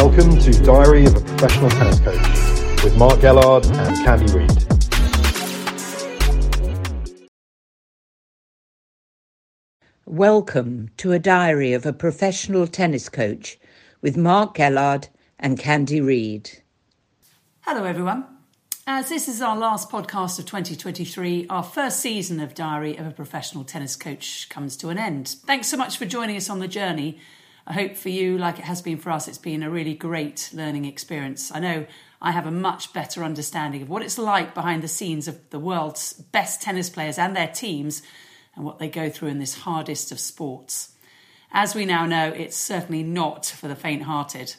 Welcome to Diary of a Professional Tennis Coach with Mark Gellard and Candy Reid. Welcome to a diary of a professional tennis coach with Mark Gellard and Candy Reid. Hello, everyone. As this is our last podcast of 2023, our first season of Diary of a Professional Tennis Coach comes to an end. Thanks so much for joining us on the journey. I hope for you, like it has been for us, it's been a really great learning experience. I know I have a much better understanding of what it's like behind the scenes of the world's best tennis players and their teams and what they go through in this hardest of sports. As we now know, it's certainly not for the faint hearted.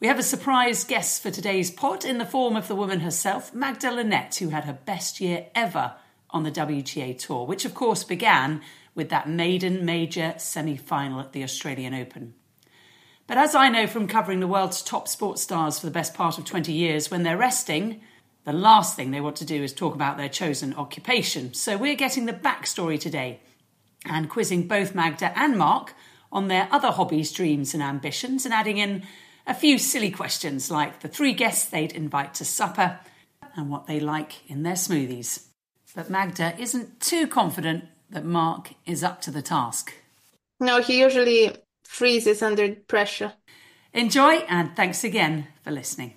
We have a surprise guest for today's pod in the form of the woman herself, Magda Linette, who had her best year ever on the WTA Tour, which of course began with that maiden major semi final at the Australian Open. But as I know from covering the world's top sports stars for the best part of 20 years, when they're resting, the last thing they want to do is talk about their chosen occupation. So we're getting the backstory today and quizzing both Magda and Mark on their other hobbies, dreams, and ambitions, and adding in a few silly questions like the three guests they'd invite to supper and what they like in their smoothies. But Magda isn't too confident that Mark is up to the task. No, he usually freezes under pressure. Enjoy and thanks again for listening.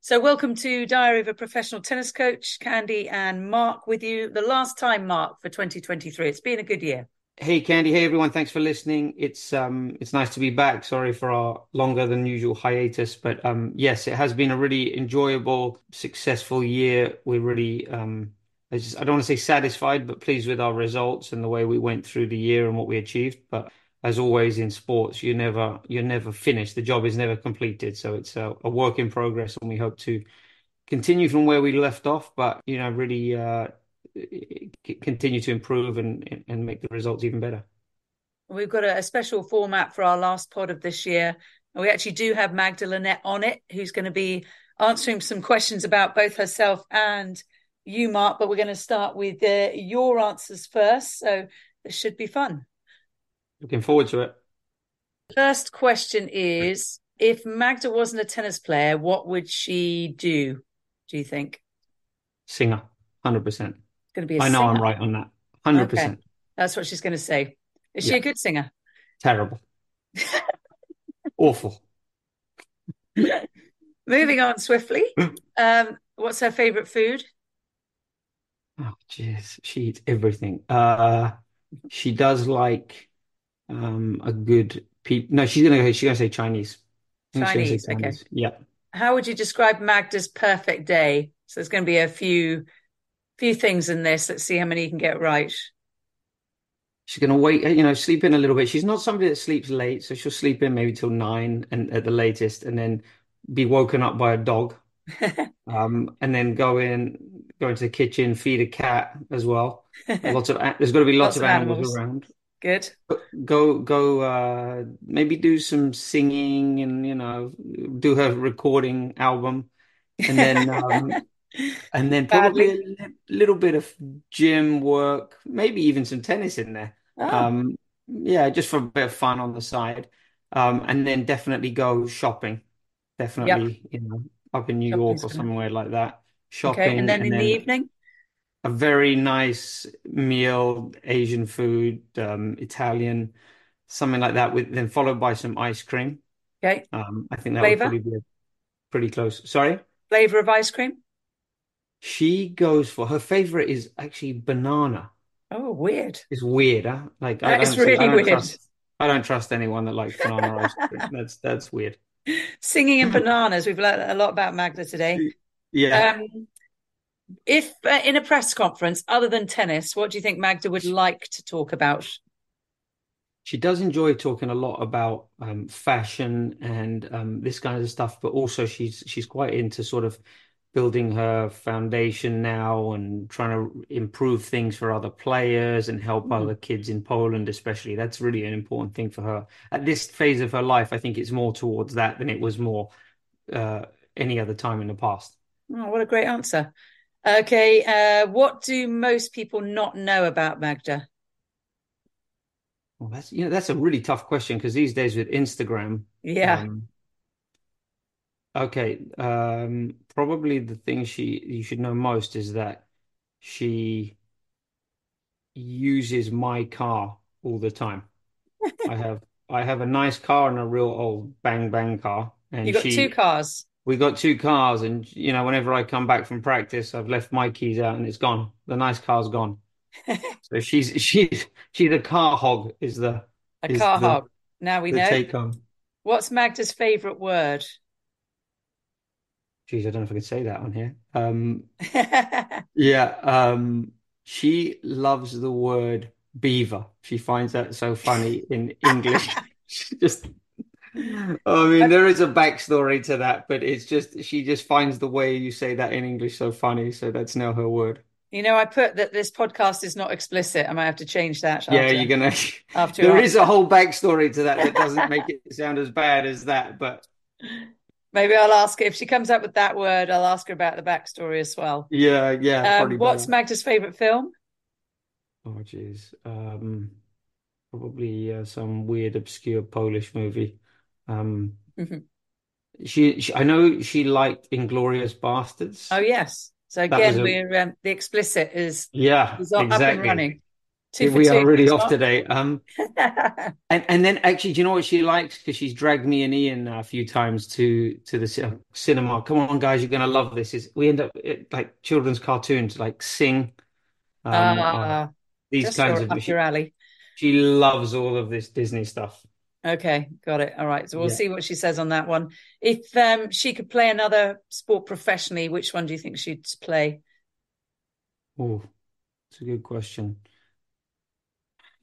So, welcome to Diary of a Professional Tennis Coach, Candy and Mark with you. The last time, Mark, for 2023. It's been a good year. Hey Candy, hey everyone, thanks for listening. It's um it's nice to be back. Sorry for our longer than usual hiatus, but um yes, it has been a really enjoyable, successful year. We're really um I I don't want to say satisfied, but pleased with our results and the way we went through the year and what we achieved. But as always in sports, you never you're never finished. The job is never completed, so it's a, a work in progress, and we hope to continue from where we left off. But you know, really uh continue to improve and and make the results even better. We've got a, a, special format for our last pod of this year. And we actually do have Magda Linette on it, who's going to be answering some questions about both herself and you, Mark. But we're going to start with uh, your answers first, so this should be fun. Looking forward to it. First question is: If Magda wasn't a tennis player, what would she do? Do you think? Singer, hundred percent going to be. I know singer. I'm right on that. Hundred okay. percent. That's what she's going to say. Is she yeah. a good singer? Terrible. Awful. Moving on swiftly. Um, what's her favorite food? Oh, jeez, she eats everything. Uh, she does like um a good peep. No, she's gonna she's gonna say Chinese. Chinese, say Chinese. okay. Yeah. How would you describe Magda's perfect day? So there's going to be a few few things in this. Let's see how many you can get right. She's going to wait, you know, sleep in a little bit. She's not somebody that sleeps late, so she'll sleep in maybe till nine and at the latest, and then be woken up by a dog, um, and then go in, go into the kitchen, feed a cat as well. lots of there's got to be lots, lots of, animals, animals, around. Good. Go go. Uh, maybe do some singing and you know do her recording album, and then um, and then probably Badly. a little bit of gym work, maybe even some tennis in there. Oh. Um, yeah, just for a bit of fun on the side. Um, and then definitely go shopping. Definitely, yep. you know, up in New Shopping's York or somewhere like that. Shopping. Okay, and then and in then the evening? A very nice meal, Asian food, um, Italian, something like that, with then followed by some ice cream. Okay. Um, I think that Flavor? would probably be pretty close. Sorry? Flavor of ice cream? She goes for her favorite is actually banana. Oh, weird. It's weird, huh? Like that is really I weird. Trust, I don't trust anyone that likes banana ice cream. That's that's weird. Singing and bananas. We've learned a lot about Magda today. Yeah. Um, if uh, in a press conference, other than tennis, what do you think Magda would like to talk about? She does enjoy talking a lot about um, fashion and um, this kind of stuff, but also she's she's quite into sort of building her foundation now and trying to improve things for other players and help mm. other kids in Poland, especially. That's really an important thing for her. At this phase of her life, I think it's more towards that than it was more uh, any other time in the past. Oh, what a great answer. Okay, uh, what do most people not know about Magda? Well, that's you know that's a really tough question because these days with Instagram, yeah, um, Okay, um, probably the thing she you should know most is that she uses my car all the time. I have I have a nice car and a real old bang bang car, And You got two cars. We got two cars, and you know whenever I come back from practice, I've left my keys out and it's gone. The nice car's gone. So she's she's she's a car hog is the A is car the hog. Now we know. take home. What's Magda's favourite word? Geez, I don't know if I could say that on here. Um, yeah, um, she loves the word beaver. She finds that so funny in English. She just, I mean, there is a backstory to that, but it's just she just finds the way you say that in English so funny. So that's now her word. You know, I put that this podcast is not explicit. I might have to change that Yeah, after, you're gonna. after There our- a whole backstory to that that doesn't make it sound as bad as that, but Maybe I'll ask if she comes up with that word. I'll ask her about the backstory as well. yeah, yeah, Um, what's better. Magda's favourite film? Oh, jeez, Um, probably uh, some weird, obscure Polish movie. Um, Mhm. she, she, I know she liked Inglourious Basterds. Oh yes. So again, a- we're um, the explicit is Yeah, is up and exactly. running. Two We two. are really off today. Um, and and then actually, do you know what she likes? Because she's dragged me and Ian a few times to to the cinema. Come on, guys, you're gonna love this. Is we end up it, like children's cartoons, like Sing, um, uh, Ah, these kinds of. up She, your alley. she loves all of this Disney stuff. Okay, got it. All right. So we'll Yeah. see what she says on that one. If um, she could play another sport professionally, which one do you think she'd play? Oh, it's a good question.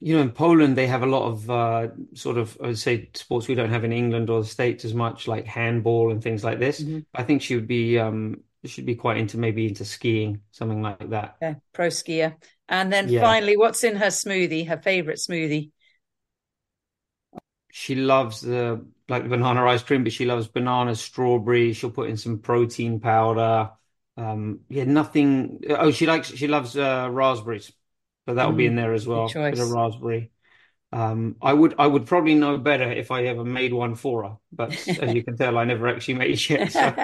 You know, in Poland, they have a lot of uh, sort of, I would say, sports we don't have in England or the States as much, like handball and things like this. Mhm. I think she would be, um, she'd be quite into maybe into skiing, something like that. Yeah, pro skier. And then Yeah. finally, what's in her smoothie? Her favorite smoothie? She loves the like banana ice cream, but she loves bananas, strawberry. She'll put in some protein powder. Um, yeah, nothing. Oh, she likes, she loves uh, raspberries, so that'll be Mm, in there as well. Bit of raspberry. Um, I would I would probably know better if I ever made one for her, but as you can tell, I never actually made it yet. So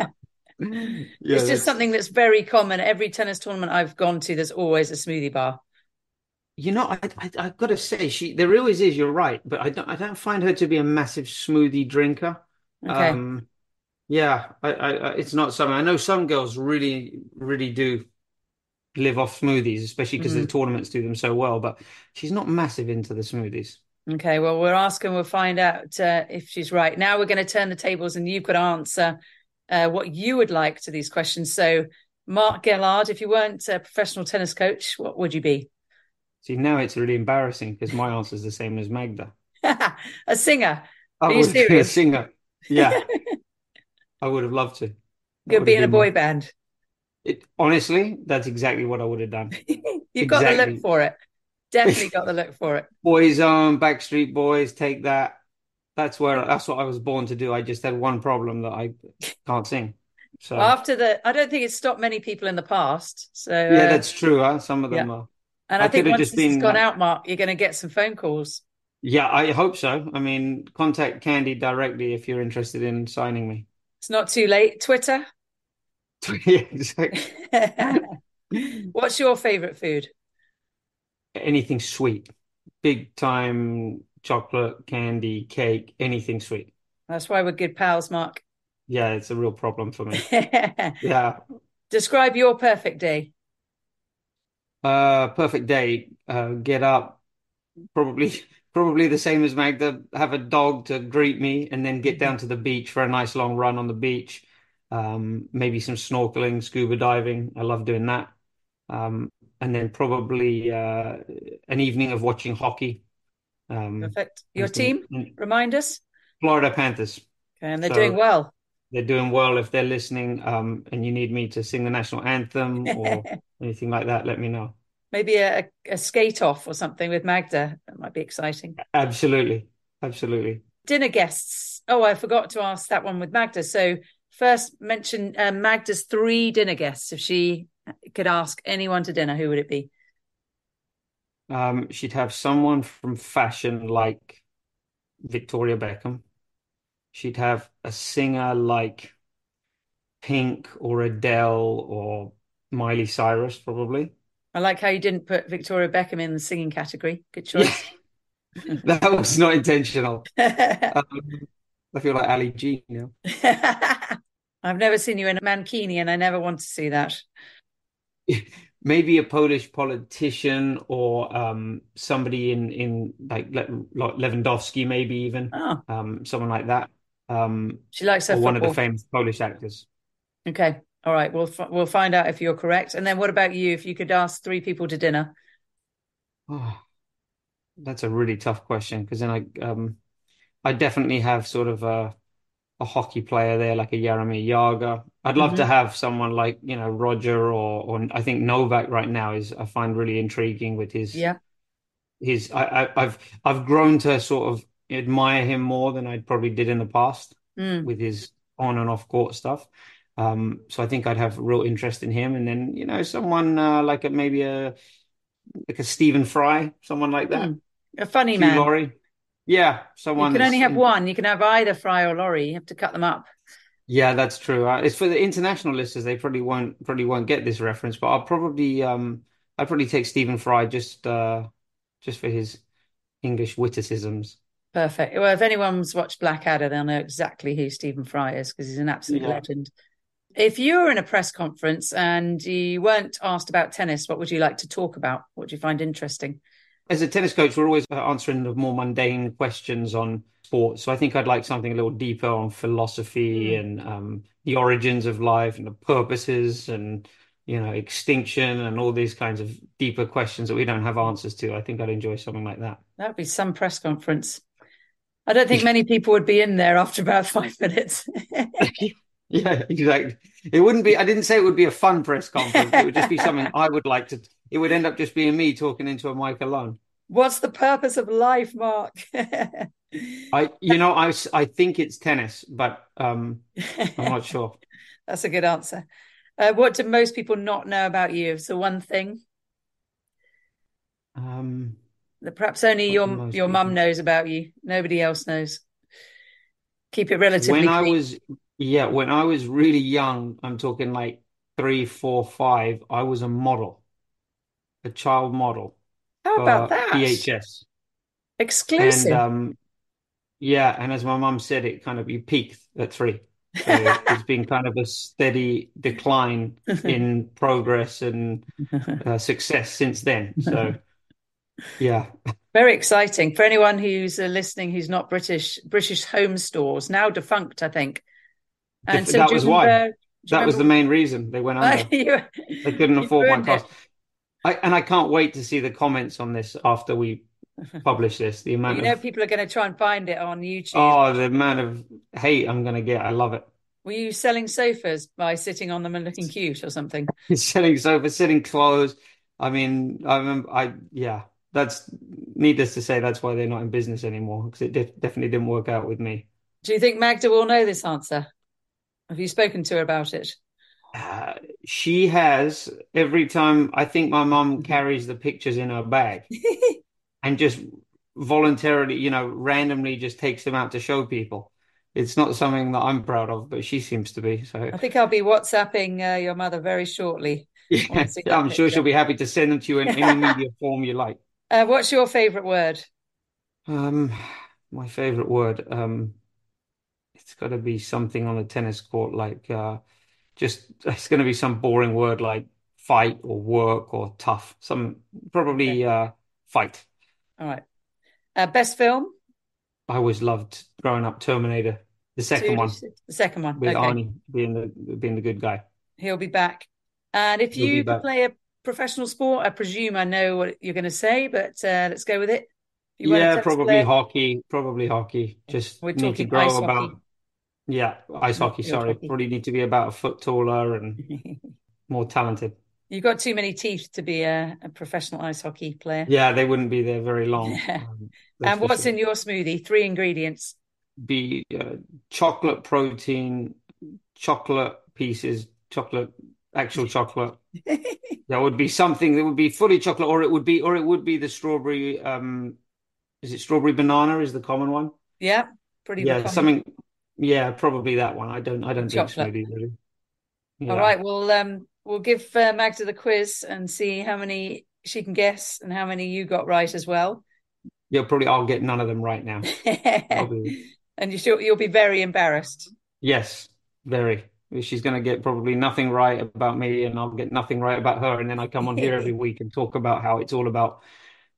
yeah, it's just that's something that's very common. Every tennis tournament I've gone to, there's always a smoothie bar. You know I, I I've got to say she there always is. You're right, but I don't I don't find her to be a massive smoothie drinker. Okay. Um, yeah, I, I, I it's not something I know. Some girls really really do live off smoothies, especially because the Mhm. tournaments do them so well. But she's not massive into the smoothies. Okay, well, we'll ask and we'll find out uh, if she's right. Now we're going to turn the tables and you could answer uh, what you would like to these questions. So, Mark Gellard, if you weren't a professional tennis coach, what would you be? See, now it's really embarrassing because my answer is the same as Magda. a singer. I Are you would be a singer. Yeah, I would have loved to. You'd be in a been my- boy band. It, honestly, that's exactly what I would have done. You've got the look for it. Definitely got the look for it. Boyzone, Backstreet Boys, take that. That's where that's what I was born to do. I just had one problem that I can't sing. So after the, I don't think it's stopped many people in the past. So, yeah, uh, that's true. Huh? Some of them yeah. are. And I I think once just this has gone out, Mark, you're going to get some phone calls. Yeah, I hope so. I mean, contact Candy directly if you're interested in signing me. It's not too late. Twitter. Yeah, exactly. What's your favorite food? Anything sweet, big time chocolate, candy, cake, anything sweet. That's why we're good pals, Mark. Yeah, it's a real problem for me. Yeah. Describe your perfect day. Uh, perfect day. Uh, get up, probably probably the same as Magda. Have a dog to greet me, and then get down to the beach for a nice long run on the beach. Um, maybe some snorkeling, scuba diving. I love doing that. Um, and then probably uh, an evening of watching hockey. Um, Perfect. Your team, and remind us. Florida Panthers. Okay, and they're So- doing well. They're doing well. If they're listening, um, and you need me to sing the national anthem or anything like that, let me know. Maybe a, a skate off or something with Magda. That might be exciting. Absolutely, absolutely. Dinner guests. Oh, I forgot to ask that one with Magda. So first mention uh, Magda's three dinner guests. If she could ask anyone to dinner, who would it be? Um, she'd have someone from fashion like Victoria Beckham. She'd have a singer like Pink or Adele or Miley Cyrus, probably. I like how you didn't put Victoria Beckham in the singing category. Good choice. That was not intentional. Um, I feel like Ali G now. I've never seen you in a mankini, and I never want to see that. Maybe a Polish politician or um, somebody in in like Le- like Lewandowski, maybe even Oh, um, someone like that, um, she likes her one of the famous Polish actors. Okay, all right. We'll f- we'll find out if you're correct. And then what about you? If you could ask three people to dinner, Oh, that's a really tough question because then I um I definitely have sort of a a hockey player there like a Jaromir Jagr. I'd love to Mhm. have someone like, you know, Roger or or I think Novak right now is I find really intriguing with his yeah, his I, I I've I've grown to sort of admire him more than I probably did in the past Mm. with his on and off court stuff. Um, so I think I'd have real interest in him, and then you know someone uh, like a maybe a like a Stephen Fry, someone like that. Mm. a funny Hugh man. Laurie, yeah, You can only have one. You can have either Fry or Laurie. You have to cut them up. Yeah, that's true. Uh, it's for the international listeners; they probably won't probably won't get this reference, but I'll probably um I'd probably take Stephen Fry just uh just for his English witticisms. Perfect. Well, if anyone's watched Blackadder, they'll know exactly who Stephen Fry is because he's an absolute Yeah. legend. If you were in a press conference and you weren't asked about tennis, what would you like to talk about? What do you find interesting? As a tennis coach, we're always answering the more mundane questions on sports. So I think I'd like something a little deeper on philosophy Mm. and um, the origins of life and the purposes and you know extinction and all these kinds of deeper questions that we don't have answers to. I think I'd enjoy something like that. That would be some press conference. I don't think many people would be in there after about five minutes. Yeah, exactly. It wouldn't be, I didn't say it would be a fun press conference. It would just be something I would like to, it would end up just being me talking into a mic alone. What's the purpose of life, Mark? I, you know, I, I think it's tennis, but um, I'm not sure. That's a good answer. Uh, what do most people not know about you? It's the one thing Um, that perhaps only your your mum knows about you. Nobody else knows. Keep it relatively when I was, yeah, when I was really young, I'm talking like three, four, five, I was a model, a child model How about for that? BHS. Exclusive. And um, yeah, and as my mum said, it kind of you peaked at three. So it's been kind of a steady decline in progress and uh, success since then. So yeah, Very exciting for anyone who's uh, listening who's not British. British Home Stores now defunct, I think. And Def- so, that was why. remember- do you that was the main reason they went under. You- They couldn't afford my ruined cost. I, and I can't wait to see the comments on this after we publish this. The amount You know, of people are going to try and find it on YouTube. oh, the amount of hate I'm going to get. I love it. Were you selling sofas by sitting on them and looking cute or something? selling sofas, selling clothes. I mean, I remember, I yeah, that's needless to say, that's why they're not in business anymore because it def definitely didn't work out with me. Do you think Magda will know this answer? Have you spoken to her about it? Uh, she has every time I think my mum carries the pictures in her bag and just voluntarily, you know, randomly just takes them out to show people. It's not something that I'm proud of, but she seems to be. So I think I'll be WhatsApping uh, your mother very shortly. yeah, want to see that I'm sure she'll be happy to send them to you in any media form you like. Uh, what's your favourite word? Um, my favorite word, um, it's got to be something on the tennis court like uh, just it's going to be some boring word like fight or work or tough. Some probably uh, fight. All right. Uh, best film? I always loved growing up Terminator, the second Two, one The second one. with okay. Arnie being the being the good guy. He'll be back. And if He'll you play a professional sport, I presume I know what you're going to say, but uh, let's go with it. You Yeah, probably hockey, probably hockey. Just We're need to talking grow ice about hockey. Yeah, ice hockey, sorry. hockey. Probably need to be about a foot taller and more talented. You've got too many teeth to be a, a professional ice hockey player. Yeah, they wouldn't be there very long. Yeah. um, And what's in your smoothie? Three ingredients. Be uh, chocolate protein, chocolate pieces, chocolate, actual chocolate. That would be something that would be fully chocolate, or it would be, or it would be the strawberry. Um, is it strawberry banana? Is the common one? yeah, pretty Yeah, common. something. Yeah, probably that one. I don't. I don't drink Chocolate. really. you All right, well, um, we'll give uh, Magda the quiz and see how many she can guess and how many you got right as well. Yeah, probably I'll get none of them right now. And you sure you'll be very embarrassed. Yes, very. She's going to get probably nothing right about me, and I'll get nothing right about her. And then I come on here every week and talk about how it's all about,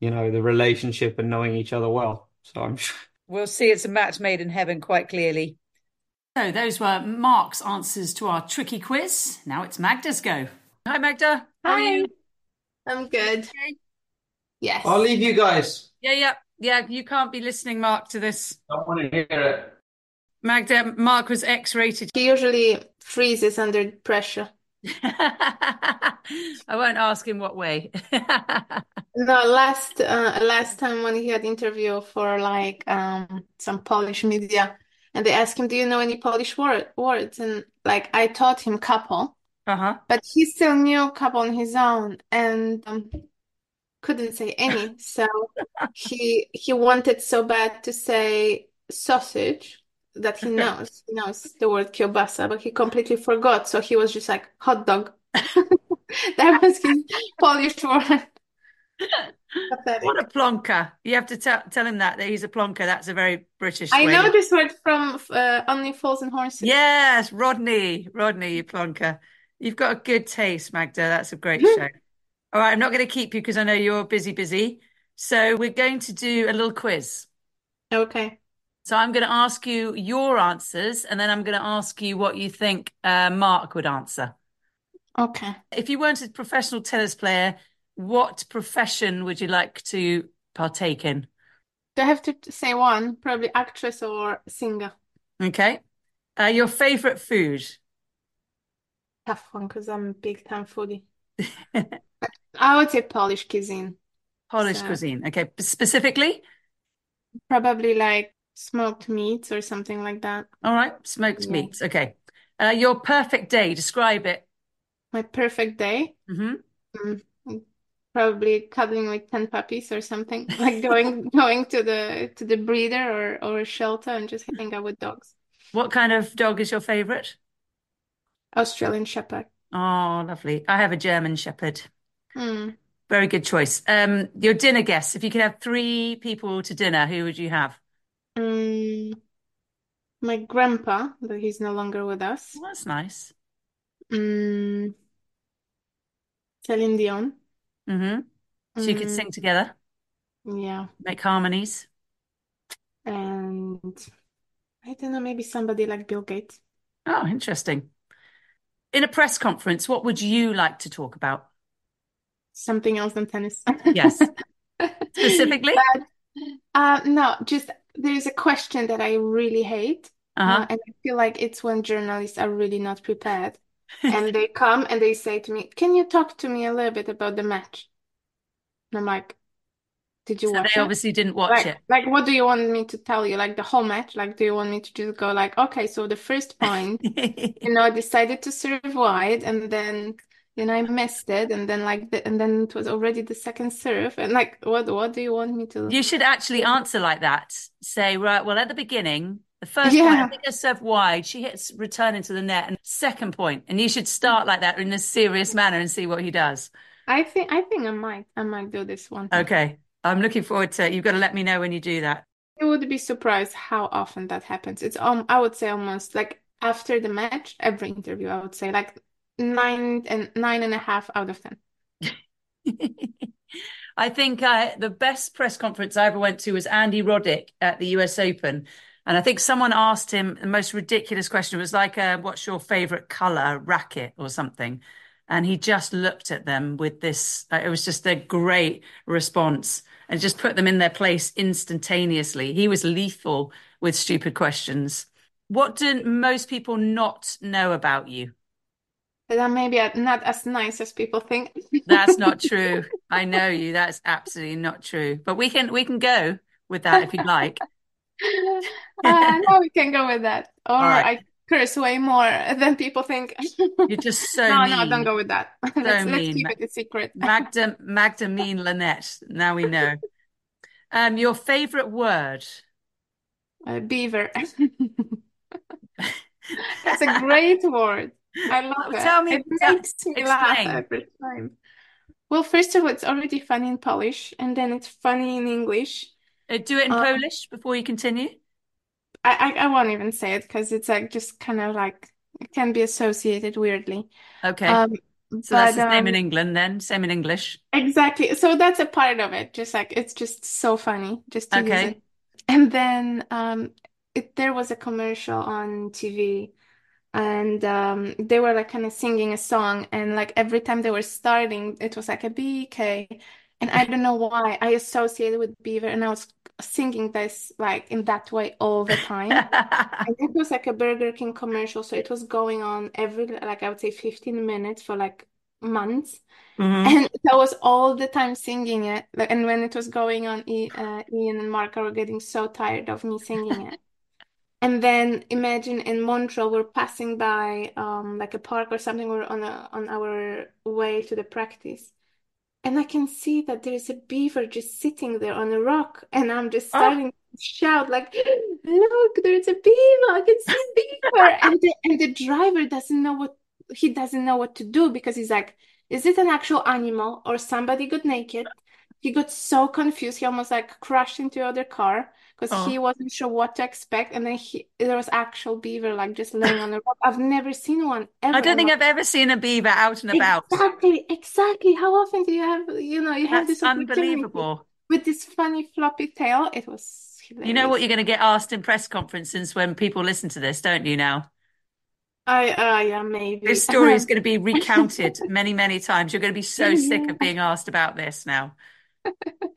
you know, the relationship and knowing each other well. So I'm We'll see it's a match made in heaven quite clearly. So those were Mark's answers to our tricky quiz. Now it's Magda's go. Hi, Magda. How are Hi. you? I'm good. Yes. I'll leave you guys. Yeah, yeah, yeah. You can't be listening, Mark, to this. I want to hear it. Magda, Mark was X-rated. He usually freezes under pressure. I won't ask him what way. No, last uh, last time when he had interview for like um some Polish media, and they asked him, "Do you know any Polish word words?" And like I taught him couple, Uh-huh. but he still knew couple on his own and um, couldn't say any. So he he wanted so bad to say sausage that he knows he knows the word kielbasa, but he completely forgot. So he was just like hot dog. That was his Polish word. Pathetic. What a plonker. You have to tell tell him that, that he's a plonker. That's a very British I way. know this word from uh, Only Fools and Horses. Yes, Rodney. Rodney, you plonker. You've got a good taste, Magda. That's a great Mhm. show. All right, I'm not going to keep you because I know you're busy, busy. So we're going to do a little quiz. Okay. So I'm going to ask you your answers, and then I'm going to ask you what you think uh, Mark would answer. Okay. If you weren't a professional tennis player, what profession would you like to partake in? Do I have to say one? Probably actress or singer. Okay. Uh, your favorite food? Tough one because I'm a big time foodie. I would say Polish cuisine. Polish So cuisine. Okay. Specifically? probably like smoked meats or something like that. All right. Smoked Yeah. meats. Okay. Uh, your perfect day. Describe it. My perfect day. hmm Mm, probably cuddling with 10 puppies or something. Like going going to the to the breeder or or a shelter and just hanging out with dogs. What kind of dog is your favorite? Australian Shepherd. Oh, lovely. I have a German Shepherd. Mm. Very good choice. Um, your dinner guests. If you could have three people to dinner, who would you have? Mm, my grandpa, but he's no longer with us. Well, that's nice. Mm, Celine Dion. Hmm So you could Mm, sing together, yeah. make harmonies. And I don't know, maybe somebody like Bill Gates. Oh, interesting. In a press conference, what would you like to talk about? Something else than tennis. Yes. Specifically? But uh, no, just there's a question that I really hate. Uh, Uh-huh. and I feel like it's when journalists are really not prepared. And they come and they say to me, Can you talk to me a little bit about the match? And I'm like, Did you So watch they it? obviously didn't watch Like, it. like, what do you want me to tell you? Like the whole match? Like, do you want me to just go like, okay, so the first point, you know, I decided to serve wide, and then, you know, I missed it, and then like, the, and then it was already the second serve, and like, what, what do you want me to? You should actually answer like that. Say, right, well, at the beginning, the first point, I think I served wide. She hits return into the net, and second point, and you should start like that in a serious manner and see what he does. I think, I think I might, I might do this one. Okay. I'm looking forward to it. You've got to let me know when you do that. You would be surprised how often that happens. It's um, I would say almost like after the match, every interview, I would say like nine and nine and a half out of ten. I think uh, the best press conference I ever went to was Andy Roddick at the US Open. And I think someone asked him the most ridiculous question. It was like, uh, what's your favorite color racket or something? And he just looked at them with this, uh, it was just a great response and just put them in their place instantaneously. He was lethal with stupid questions. What do most people not know about you? That maybe not as nice as people think. That's not true. I know you. That's absolutely not true. But we can we can go with that if you'd like. Uh, no, we can go with that. Or All right. I curse way more than people think. You're just so No, no, don't go with that. So Let's let's mean. keep it a secret. Magda Magda mean Linette. Now we know. Um, your favorite word. Uh, beaver. That's a great word. I love it. tell me, It tell, makes me laugh every time. Well, first of all, it's already funny in Polish, and then it's funny in English. Uh, do it in Um, Polish before you continue. I, I I won't even say it because it's like just kind of like it can be associated weirdly. Okay. Um, So that's the same in um, England then, same in English. exactly. So that's a part of it. Just like it's just so funny just to use Okay. it. And then um, it, there was a commercial on TV. and um, they were like kind of singing a song and like every time they were starting it was like a BK and I don't know why I associated with Beaver and I was singing this like in that way all the time and it was like a Burger King commercial so it was going on every like I would say 15 minutes for like months Mhm. and I was all the time singing it like and when it was going on uh, Ian and Mark were getting so tired of me singing it and then imagine in Montreal, we're passing by um like a park or something. We're on a on our way to the practice, and I can see that there's a beaver just sitting there on a rock, and I'm just Oh, starting to shout like, "Look, there's a beaver! I can see a beaver!" And the and the driver doesn't know what he doesn't know what to do because he's like, "Is it an actual animal or somebody got naked?" He got so confused. He almost like crashed into the other car because he oh. wasn't sure what to expect. And then he there was actual beaver like just laying on the rock. I've never seen one I don't think I've ever seen a beaver out and about. Exactly, exactly. How often do you have, you know, you have this unbelievable. with this funny floppy tail? It was You know what you're going to get asked in press conferences when people listen to this, don't you now? I, uh, yeah, maybe. This story is going to be recounted many, many times. You're going to be so sick of being asked about this now.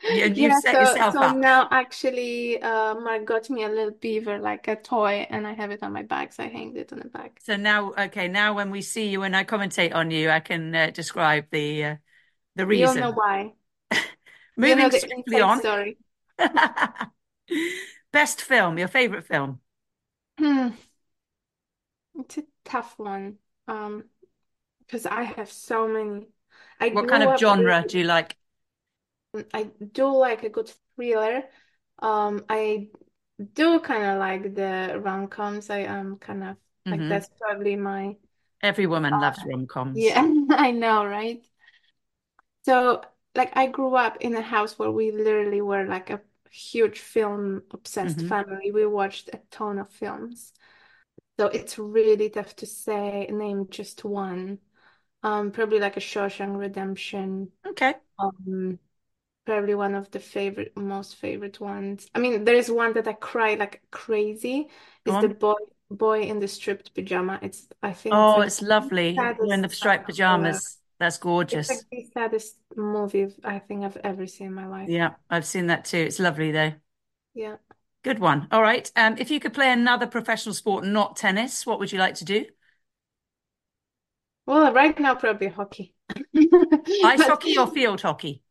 You, you've Yeah, set so yourself so up. now actually uh Mark got me a little beaver like a toy and I have it on my back, so I hanged it on the back. So now, okay, now when we see you and I commentate on you, I can uh, describe the uh, the You'll know reason. why. You Moving know the swiftly on. story. Best film, your favorite film? Hmm, it's a tough one. Um, because I have so many. I What kind of genre with do you like? I do like a good thriller. Um, I do kind of like the rom-coms. I am kind of like hmm that's probably my Every woman loves uh rom-coms. yeah, I know, right? So like I grew up in a house where we literally were like a huge film obsessed hmm family. We watched a ton of films. So it's really tough to say, name just one. Um, probably like a Shawshank Redemption. Okay. Um, probably one of the favorite, most favorite ones. I mean, there is one that I cry like crazy. Is the boy boy in the stripped pajama. It's I think it's Oh, like it's lovely. You're in the striped pajamas. That's It's gorgeous. like the saddest movie I think I've ever seen in my life. Yeah, I've seen that too. It's lovely though. Yeah. Good one. All right. Um, if you could play another professional sport, not tennis, what would you like to do? Well, right now probably hockey. Ice But hockey or field hockey?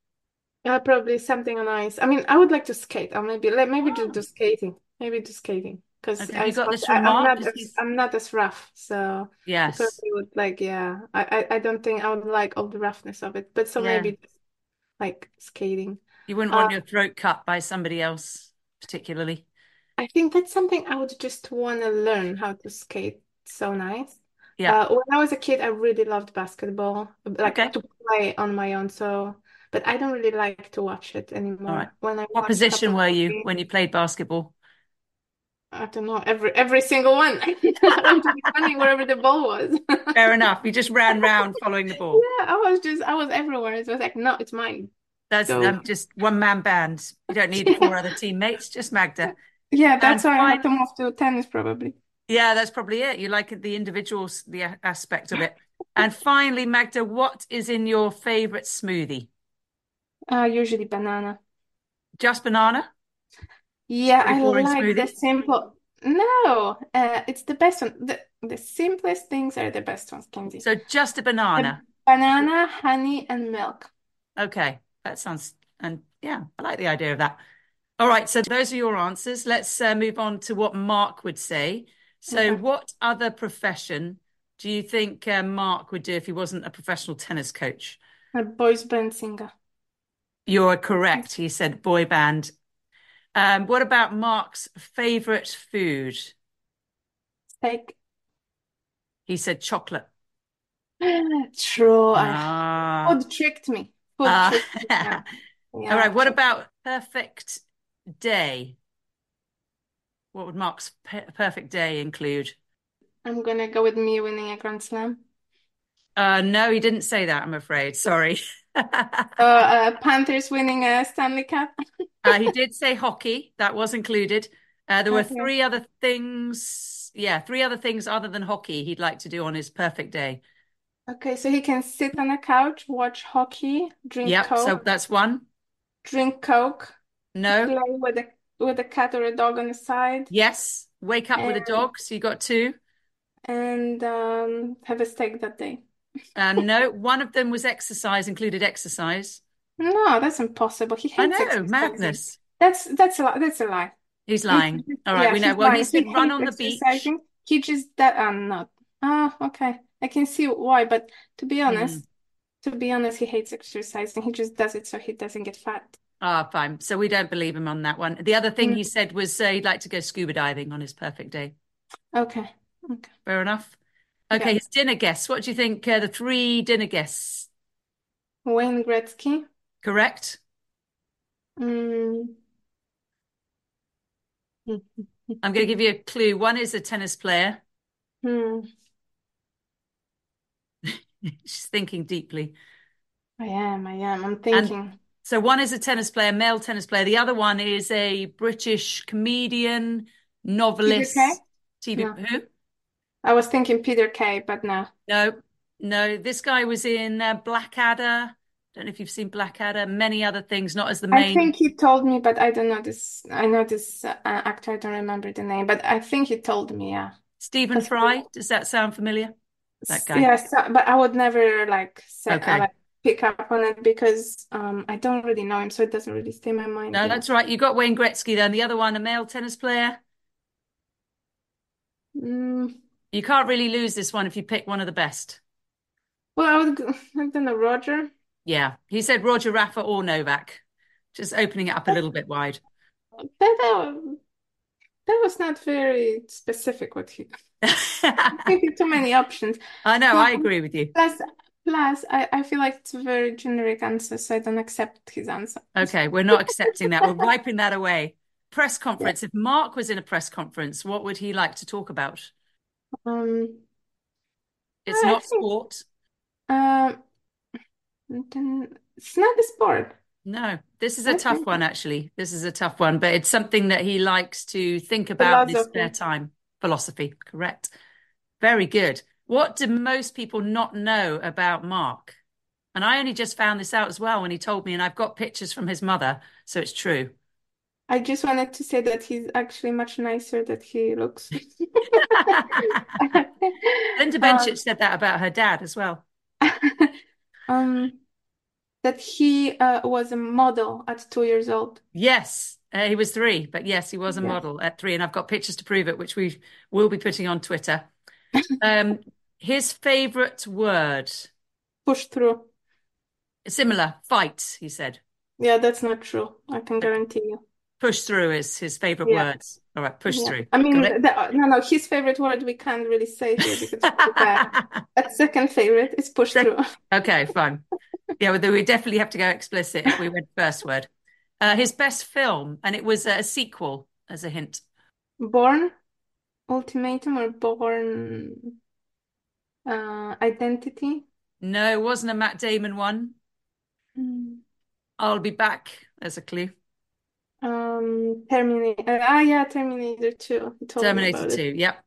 Uh, probably something on ice. I mean, I would like to skate. Or maybe like maybe just Oh, do skating. Maybe do skating. Because okay. Have you ice got hockey, I, I am not as? I'm not as rough, so I Yes. probably would like yeah. I, I I don't think I would like all the roughness of it. But so Yeah. maybe like skating. You wouldn't Uh, your throat cut by somebody else, particularly. I think that's something I would just want to learn how to skate. So nice. Yeah. Uh, when I was a kid, I really loved basketball, like Okay. to play on my own. So, but I don't really like to watch it All right. anymore. When I What position were you when you played basketball? I don't know, every every single one. I was just running wherever the ball was. Fair enough. You just ran round following the ball. Yeah, I was just I was everywhere. It was like, no, it's mine. That's Go. um, just one man band. You don't need four other teammates, just Magda. Yeah, And that's why I had to move to tennis probably. Yeah, that's probably it. You like the individuals, the aspect of it. And finally, Magda, what is in your favorite smoothie? Uh, usually banana. Just banana? Yeah, Pretty I boring like the smoothie. simple. No, uh, it's the best one. The the simplest things are the best ones, Kenzie. So just a banana. banana, honey, and milk. Okay, that sounds, and yeah, I like the idea of that. All right, so those are your answers. Let's uh, move on to what Mark would say. So, Okay. what other profession do you think uh, Mark would do if he wasn't a professional tennis coach? A boys band singer. You're correct. He said boy band. Um, what about Mark's favorite food? Steak. He said chocolate. True. Ah. food tricked me. Food Ah. tricked me. Yeah. All right. What about perfect day? What would Mark's pe perfect day include? I'm gonna go with me winning a Grand Slam. Uh, no, he didn't say that, I'm afraid. Sorry. Uh, uh, Panthers winning a Stanley Cup. Uh, he did say hockey. That was included. Uh, there were Okay. three other things. Yeah, three other things other than hockey he'd like to do on his perfect day. Okay, so he can sit on a couch, watch hockey, drink Yep. So Coke, that's one. drink Coke, No. play with a with a cat or a dog on the side, Yes. Wake up with a dog. So you got two. and um, have a steak that day. Uh, no. One of them was exercise, included exercise. No, that's impossible. He I hates know. exercising. Madness. That's that's a lie. That's a lie. He's lying. All right. yeah, We know. Well, he's been He run on the beach. exercising. He just that I'm not. Oh, okay. I can see why, but to be Hmm. honest, to be honest, he hates exercising. He just does it so he doesn't get fat. Ah, fine. So we don't believe him on that one. The other thing Mm, he said was uh, he'd like to go scuba diving on his perfect day. okay. Okay. Fair enough. Okay, Yeah. his dinner guests. What do you think? Uh, the three dinner guests, Wayne Gretzky. correct? Mm. I'm going to give you a clue. One is a tennis player. Hmm. She's thinking deeply. I am. I am. I'm And thinking. so one is a tennis player, male tennis player. The other one is a British comedian, novelist, TV. No. Who? I was thinking Peter Kay, but no. No, no. This guy was in uh, Blackadder. Don't know if you've seen Blackadder. Many other things, not as the main. I think he told me, but I don't know this. I know this uh, actor. I don't remember the name, but I think he told me. Yeah. Stephen Because Fry. Does that sound familiar? That guy. Yes, but I would never like say uh, Okay. like pick up on it because um I don't really know him, so it doesn't really stay in my mind. No, Yeah. that's right. You got Wayne Gretzky then. The other one, a male tennis player. Mm, You can't really lose this one if you pick one of the best. well, I would. I don't know, Roger. Yeah, he said Roger Rafa or Novak, just opening it up a little bit wide. that that, that was not very specific. What he maybe too many options. I know, I agree with you. plus, plus, I I feel like it's a very generic answer, so I don't accept his answer. Okay, we're not accepting that. We're wiping that away. Press Yeah. conference. If Mark was in a press conference, what would he like to talk about? Um. It's I not think. sport. Um. Then it's not a sport. No, this is a I tough think one, actually. This is a tough one, but it's something that he likes to think about in his spare time. Philosophy, correct. Very good. What do most people not know about Mark? And I only just found this out as well when he told me, and I've got pictures from his mother, so it's true. I just wanted to say that he's actually much nicer than he looks. Linda Um, said that about her dad as well. um, that he uh, was a model at two years old. Yes, uh, he was three, but yes, he was a Yeah. model at three, and I've got pictures to prove it, which we will be putting on Twitter. Um, his favorite word, Push through. similar, fight, he said. Yeah, that's not true. I can guarantee you. Push through is his favorite Yeah. words. All right, push Yeah. through. I mean, the, no, no, his favorite word we can't really say here because it's too. That second favorite is push through. Okay, fine. Yeah, well, we definitely have to go explicit if we went first word. Uh, his best film, and it was a sequel as a hint. Bourne Ultimatum or Bourne uh, Identity. No, it wasn't a Matt Damon one. Mm. I'll be back as a clue. Um, Terminator. Ah, yeah, Terminator 2. Told Terminator about it. 2, yep.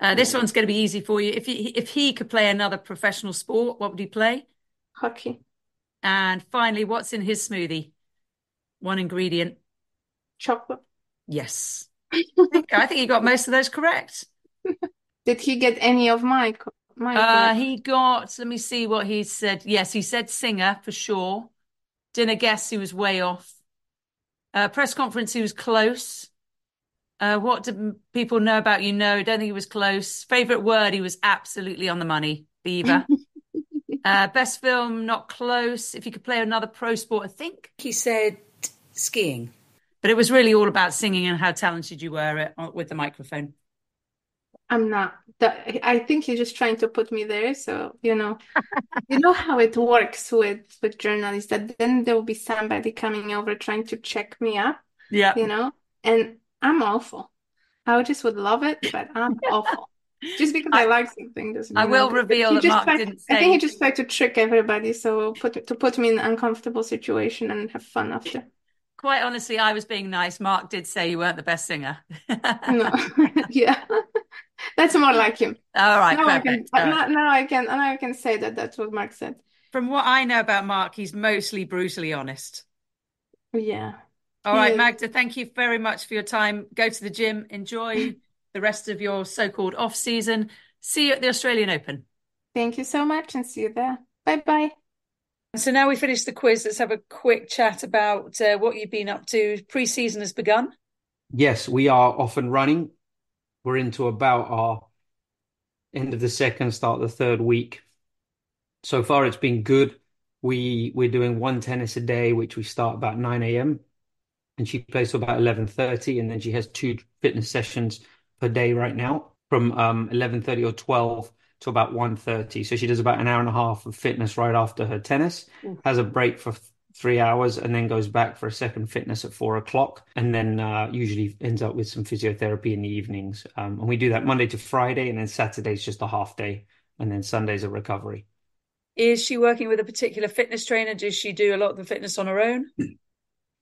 Uh, this one's going to be easy for you. If he if he could play another professional sport, what would he play? Hockey. And finally, what's in his smoothie? One ingredient. Chocolate. Yes. I think, I think he got most of those correct. Did he get any of my my Uh, he got, let me see what he said. Yes, he said singer for sure. Dinner guest, he was way off. Uh, press conference, he was close. Uh, what do people know about you? No, don't think he was close. Favorite word, he was absolutely on the money. Beaver. Uh, best film, not close. If you could play another pro sport, I think he said skiing. But it was really all about singing and how talented you were at, with the microphone. I'm not. I think he's just trying to put me there. So, you know, you know how it works with with journalists that then there will be somebody coming over trying to check me up, Yeah. you know, and I'm awful. I just would love it, but I'm awful. Just because I, I, like something doesn't I will reveal that Mark tried, didn't Say. I think he just tried to trick everybody, so put to put me in an uncomfortable situation and have fun after. quite honestly, I was being nice. Mark did say you weren't the best singer. No, yeah, that's more like him. All right, Now I can perfect. Now, now I can now I can say that that's what Mark said. From what I know about Mark, he's mostly brutally honest. Yeah, All right, he right, is. Magda, thank you very much for your time. Go to the gym, enjoy the rest of your so-called off season. See you at the Australian Open. Thank you so much and see you there. Bye bye. So now we finished the quiz. Let's have a quick chat about uh, what you've been up to. Pre-season has begun. Yes, we are off and running. We're into about our end of the second, start of the third week. So far, it's been good. We we're doing one tennis a day, which we start about 9 a.m. and she plays till about 11:30, and then she has two fitness sessions per day right now from um 11:30 or 12 to about 1:30. So she does about an hour and a half of fitness right after her tennis, Ooh. has a break for three hours, and then goes back for a second fitness at four o'clock, and then uh, usually ends up with some physiotherapy in the evenings. Um, and we do that Monday to Friday, and then Saturday's just a half day, and then Sunday's a recovery. Is she working with a particular fitness trainer? Does she do a lot of the fitness on her own?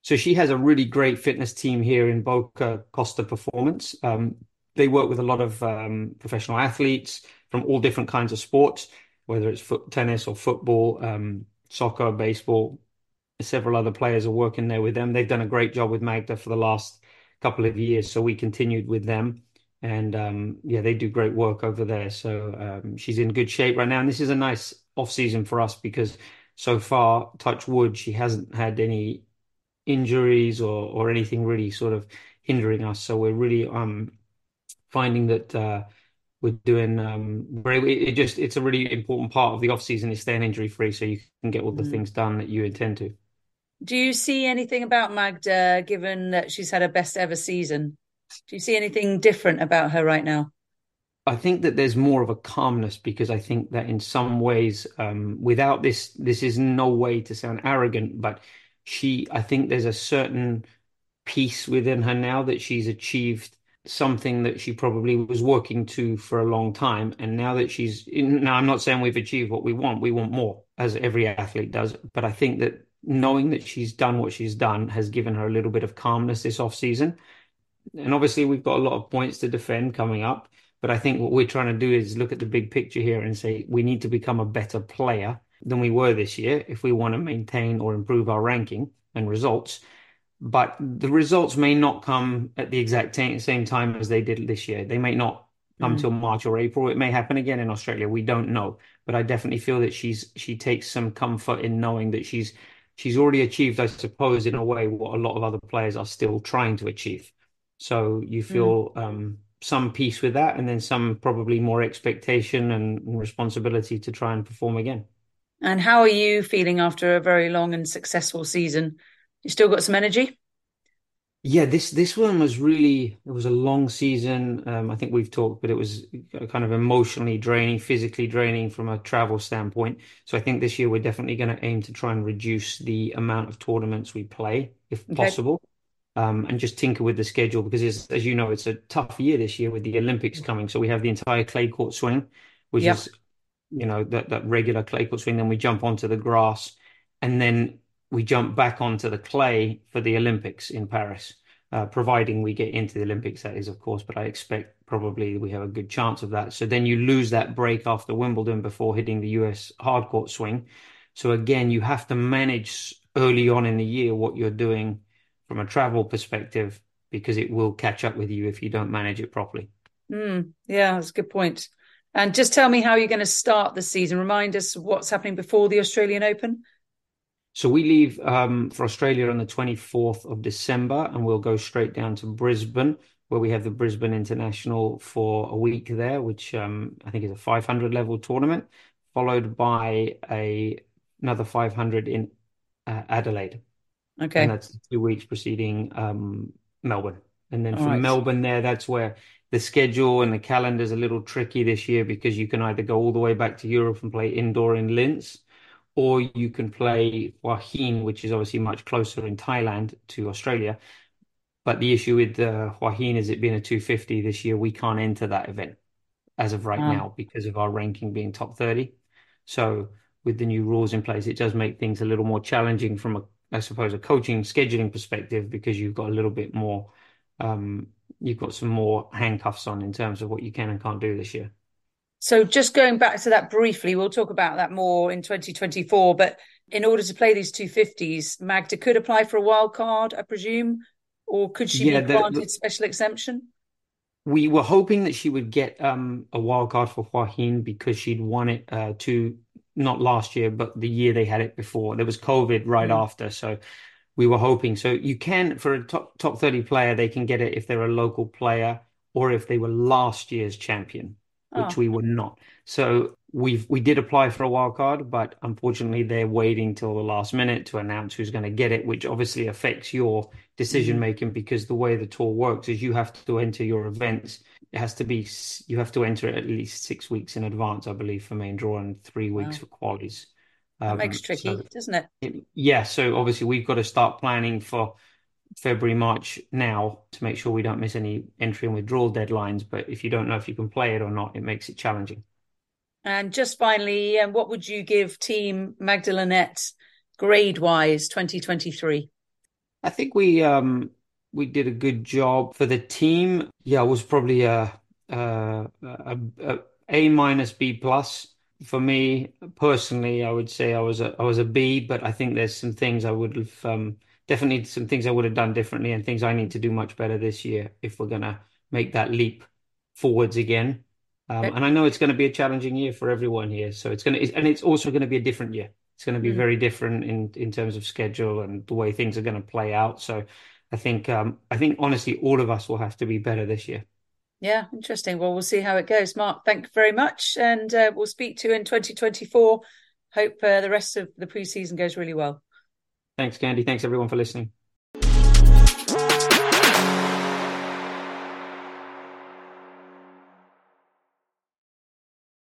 So she has a really great fitness team here in Boca Costa Performance. Um, they work with a lot of um, professional athletes from all different kinds of sports, whether it's foot tennis or football, um, soccer, baseball. Several other players are working there with them. They've done a great job with Magda for the last couple of years, so we continued with them. And um, yeah, they do great work over there. So um, she's in good shape right now. And this is a nice off season for us because so far, touch wood, she hasn't had any injuries or or anything really sort of hindering us. So we're really um finding that uh we're doing um very it, just it's a really important part of the off season is staying injury free so you can get all the Mm. things done that you intend to. Do you see anything about Magda, given that she's had her best ever season? Do you see anything different about her right now? I think that there's more of a calmness because I think that in some ways, um, without this, this is no way to sound arrogant, but she, I think there's a certain peace within her now that she's achieved something that she probably was working to for a long time. And now that she's in, now I'm not saying we've achieved what we want, we want more, as every athlete does. But I think that knowing that she's done what she's done has given her a little bit of calmness this off season. And obviously, we've got a lot of points to defend coming up. But I think what we're trying to do is look at the big picture here and say we need to become a better player than we were this year if we want to maintain or improve our ranking and results. But the results may not come at the exact ta- same time as they did this year. They may not come Mm. till March or April. It may happen again in Australia. We don't know. But I definitely feel that she's she takes some comfort in knowing that she's she's already achieved, I suppose, in a way, what a lot of other players are still trying to achieve. So you feel um, some peace with that, and then some probably more expectation and, and responsibility to try and perform again. And how are you feeling after a very long and successful season? You still got some energy? Yeah, this this one was really it was a long season. Um, I think we've talked, but it was kind of emotionally draining, physically draining from a travel standpoint. So I think this year we're definitely going to aim to try and reduce the amount of tournaments we play, if Okay. possible, um, and just tinker with the schedule because, it's, as you know, it's a tough year this year with the Olympics coming. So we have the entire clay court swing, which Yep. is, you know, that that regular clay court swing. Then we jump onto the grass, and then we jump back onto the clay for the Olympics in Paris, uh, providing we get into the Olympics, that is, of course. But I expect probably we have a good chance of that. So then you lose that break after Wimbledon before hitting the US hard court swing. So again, you have to manage early on in the year what you're doing from a travel perspective because it will catch up with you if you don't manage it properly. Mm, yeah, that's a good point. And just tell me how you're going to start the season. Remind us what's happening before the Australian Open. So we leave um, for Australia on the 24th of December, and we'll go straight down to Brisbane, where we have the Brisbane International for a week there, which um, I think is a 500 level tournament, followed by a another 500 in uh, Adelaide, Okay. and that's two weeks preceding um, Melbourne. And then All from right. Melbourne there, that's where the schedule and the calendar is a little tricky this year because you can either go all the way back to Europe and play indoor in Linz, or you can play Hua Hin, which is obviously much closer in Thailand to Australia. But the issue with uh, Hua Hin is it being a 250 this year, we can't enter that event as of right now because of our ranking being top 30. So with the new rules in place, it does make things a little more challenging from a, I suppose, a coaching scheduling perspective because you've got a little bit more, um, you've got some more handcuffs on in terms of what you can and can't do this year. So just going back to that briefly, we'll talk about that more in 2024. But in order to play these 250s, Magda could apply for a wild card, I presume, or could she yeah, be granted the, special exemption? We were hoping that she would get um, a wild card for Hin because she'd won it uh, to not last year, but the year they had it before. There was COVID right mm. after, so we were hoping. So you can for a top top 30 player, they can get it if they're a local player or if they were last year's champion which oh. we were not. So we've we did apply for a wild card, but unfortunately they're waiting till the last minute to announce who's going to get it, which obviously affects your decision making mm-hmm. because the way the tour works is you have to enter your events. It has to be you have to enter it at least six weeks in advance, I believe, for main draw and three weeks wow. for qualies. Um, that makes tricky, so doesn't it? it? Yeah. So obviously we've got to start planning for February, March now to make sure we don't miss any entry and withdrawal deadlines. But if you don't know if you can play it or not, it makes it challenging. And just finally, um, what would you give Team Magda Linette grade wise 2023? I think we um, we did a good job for the team. Yeah, it was probably a a, a, a, a minus B plus for me personally. I would say I was a I was a B, but I think there's some things I would have um, definitely some things I would have done differently and things I need to do much better this year if we're going to make that leap forwards again. Um, and I know it's going to be a challenging year for everyone here. So it's going to, and it's also going to be a different year. It's going to be mm. very different in, in terms of schedule and the way things are going to play out. So I think, um, I think honestly, all of us will have to be better this year. Yeah, interesting. Well, we'll see how it goes. Mark, thank you very much. And uh, we'll speak to you in 2024. Hope uh, the rest of the preseason goes really well. Thanks, Candy. Thanks, everyone, for listening.